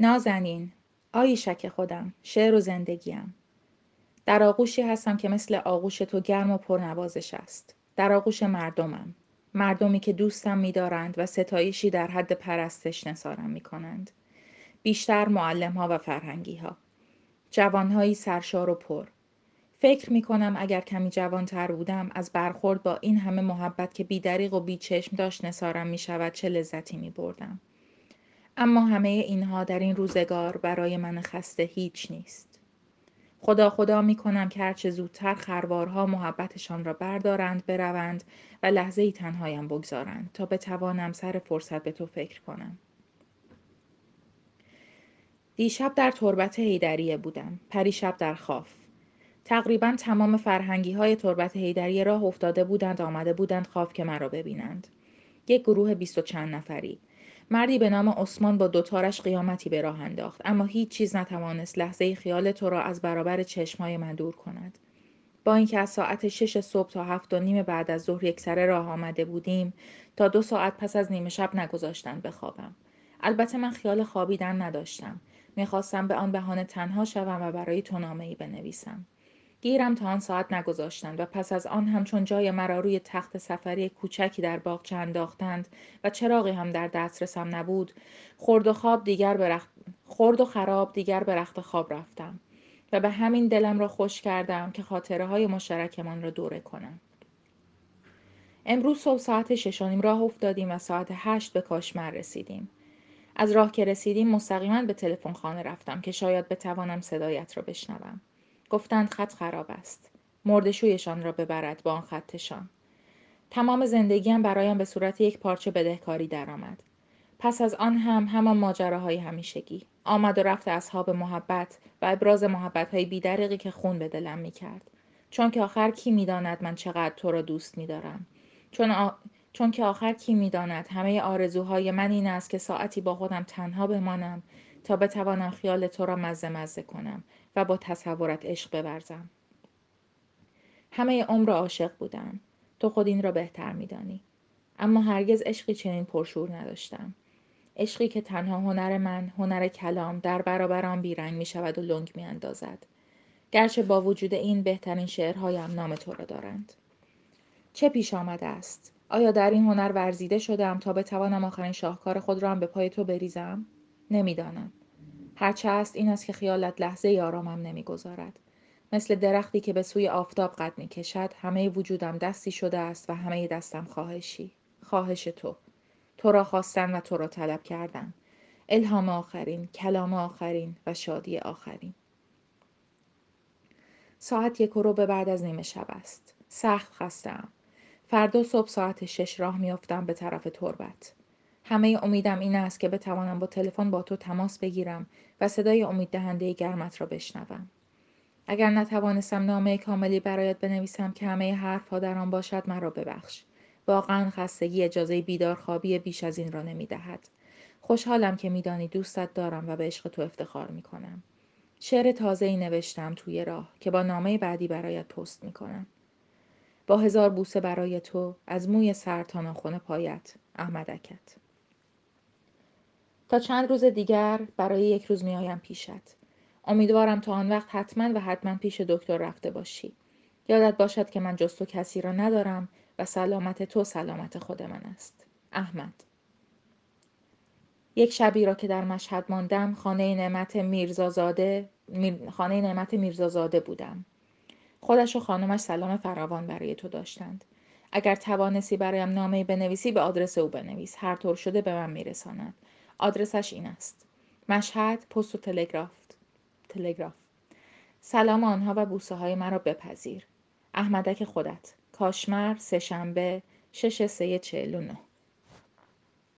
نازنین آیی شک خودم شعر و زندگیم. در آغوشی هستم که مثل آغوش تو گرم و پرنوازش است. در آغوش مردمم. مردمی که دوستم می‌دارند و ستایشی در حد پرستش نثارم می‌کنند. بیشتر معلم‌ها و فرهنگی‌ها. جوانهایی سرشار و پر. فکر می کنم اگر کمی جوانتر بودم از برخورد با این همه محبت که بیدریق و بیچشم داشت نسارم می شود چه لذتی می بردم. اما همه اینها در این روزگار برای من خسته هیچ نیست. خدا خدا می کنم که هرچه زودتر خروارها محبتشان را بردارند بروند و لحظه ای تنهایم بگذارند تا بتوانم سر فرصت به تو فکر کنم. دیشب در تربت هیدریه بودم. پریشب در خاف. تقریبا تمام فرهنگی های تربت هیدریه راه افتاده بودند آمده بودند خاف که مرا ببینند. یک گروه بیست و چند نفری. مردی به نام عثمان با دوتارش قیامتی به راه انداخت اما هیچ چیز نتوانست لحظه خیال تو را از برابر چشمهای من دور کند. با اینکه از ساعت شش صبح تا هفت و نیم بعد از ظهر یک سره راه آمده بودیم تا دو ساعت پس از نیمه شب نگذاشتند بخوابم. البته من خیال خوابیدن نداشتم. می‌خواستم به آن بهانه تنها شوم و برای تو ای بنویسم. گیرم تا آن ساعت نگذاشتند و پس از آن همچون جای مرا روی تخت سفری کوچکی در باغچه انداختند و چراغی هم در دسترسم نبود. خورد و خواب دیگر به خورد و خراب دیگر به رخت خواب رفتم و به همین دلم را خوش کردم که خاطره های مشترکمان را دوره کنم. امروز صبح ساعت ششانیم راه افتادیم و ساعت هشت به کاشمر رسیدیم. از راه که رسیدیم مستقیما به تلفن خانه رفتم که شاید بتوانم صدایت را بشنوم. گفتند خط خراب است مردشویشان را ببرد با آن خطشان تمام زندگیم برایم به صورت یک پارچه بدهکاری درآمد پس از آن هم همان ماجراهای همیشگی آمد و رفت اصحاب محبت و ابراز محبت های بیدرقی که خون به دلم می کرد. چون که آخر کی می‌داند من چقدر تو را دوست می دارم. چون, چون که آخر کی می‌داند همه آرزوهای من این است که ساعتی با خودم تنها بمانم تا بتوانم خیال تو را مزه مزه کنم و با تصورت عشق بورزم. همه عمر عاشق بودم. تو خود این را بهتر میدانی. اما هرگز عشقی چنین پرشور نداشتم. عشقی که تنها هنر من، هنر کلام در برابر آن بیرنگ می شود و لنگ می اندازد. گرچه با وجود این بهترین شعرهایم نام تو را دارند. چه پیش آمده است؟ آیا در این هنر ورزیده شدم تا بتوانم آخرین شاهکار خود را هم به پای تو بریزم؟ نمی‌دانم. هرچه است این است که خیالت لحظه آرامم نمی‌گذارد. مثل درختی که به سوی آفتاب قد می کشد همه وجودم دستی شده است و همه دستم خواهشی خواهش تو. تو را خواستن و تو را طلب کردن. الهام آخرین کلام آخرین و شادی آخرین. ساعت یک به بعد از نیمه شب است. سخت خستم فردا صبح ساعت شش راه میافتم به طرف تربت همه امیدم این است که بتوانم با تلفن با تو تماس بگیرم و صدای امید دهنده گرمت را بشنوم. اگر نتوانستم نامه کاملی برایت بنویسم که همه حرفها در آن باشد مرا ببخش. واقعا خستگی اجازه بیدار خوابی بیش از این را نمی دهد. خوشحالم که میدانی دوستت دارم و به عشق تو افتخار می کنم. شعر تازه ای نوشتم توی راه که با نامه بعدی برایت پست می کنم. با هزار بوسه برای تو از موی سر تا ناخن پایت احمدکت. تا چند روز دیگر برای یک روز میآیم پیشت. امیدوارم تا آن وقت حتما و حتما پیش دکتر رفته باشی. یادت باشد که من جز تو کسی را ندارم و سلامت تو سلامت خود من است. احمد. یک شبی را که در مشهد ماندم خانه نعمت میرزازاده خانه نعمت میرزازاده بودم. خودش و خانمش سلام فراوان برای تو داشتند اگر توانستی برایم نامه بنویسی به آدرس او بنویس هر طور شده به من میرساند آدرسش این است. مشهد پست و تلگراف تلگراف سلام آنها و بوسه های مرا بپذیر. احمدک خودت. کاشمر سهشنبه شش سه چهل و نه.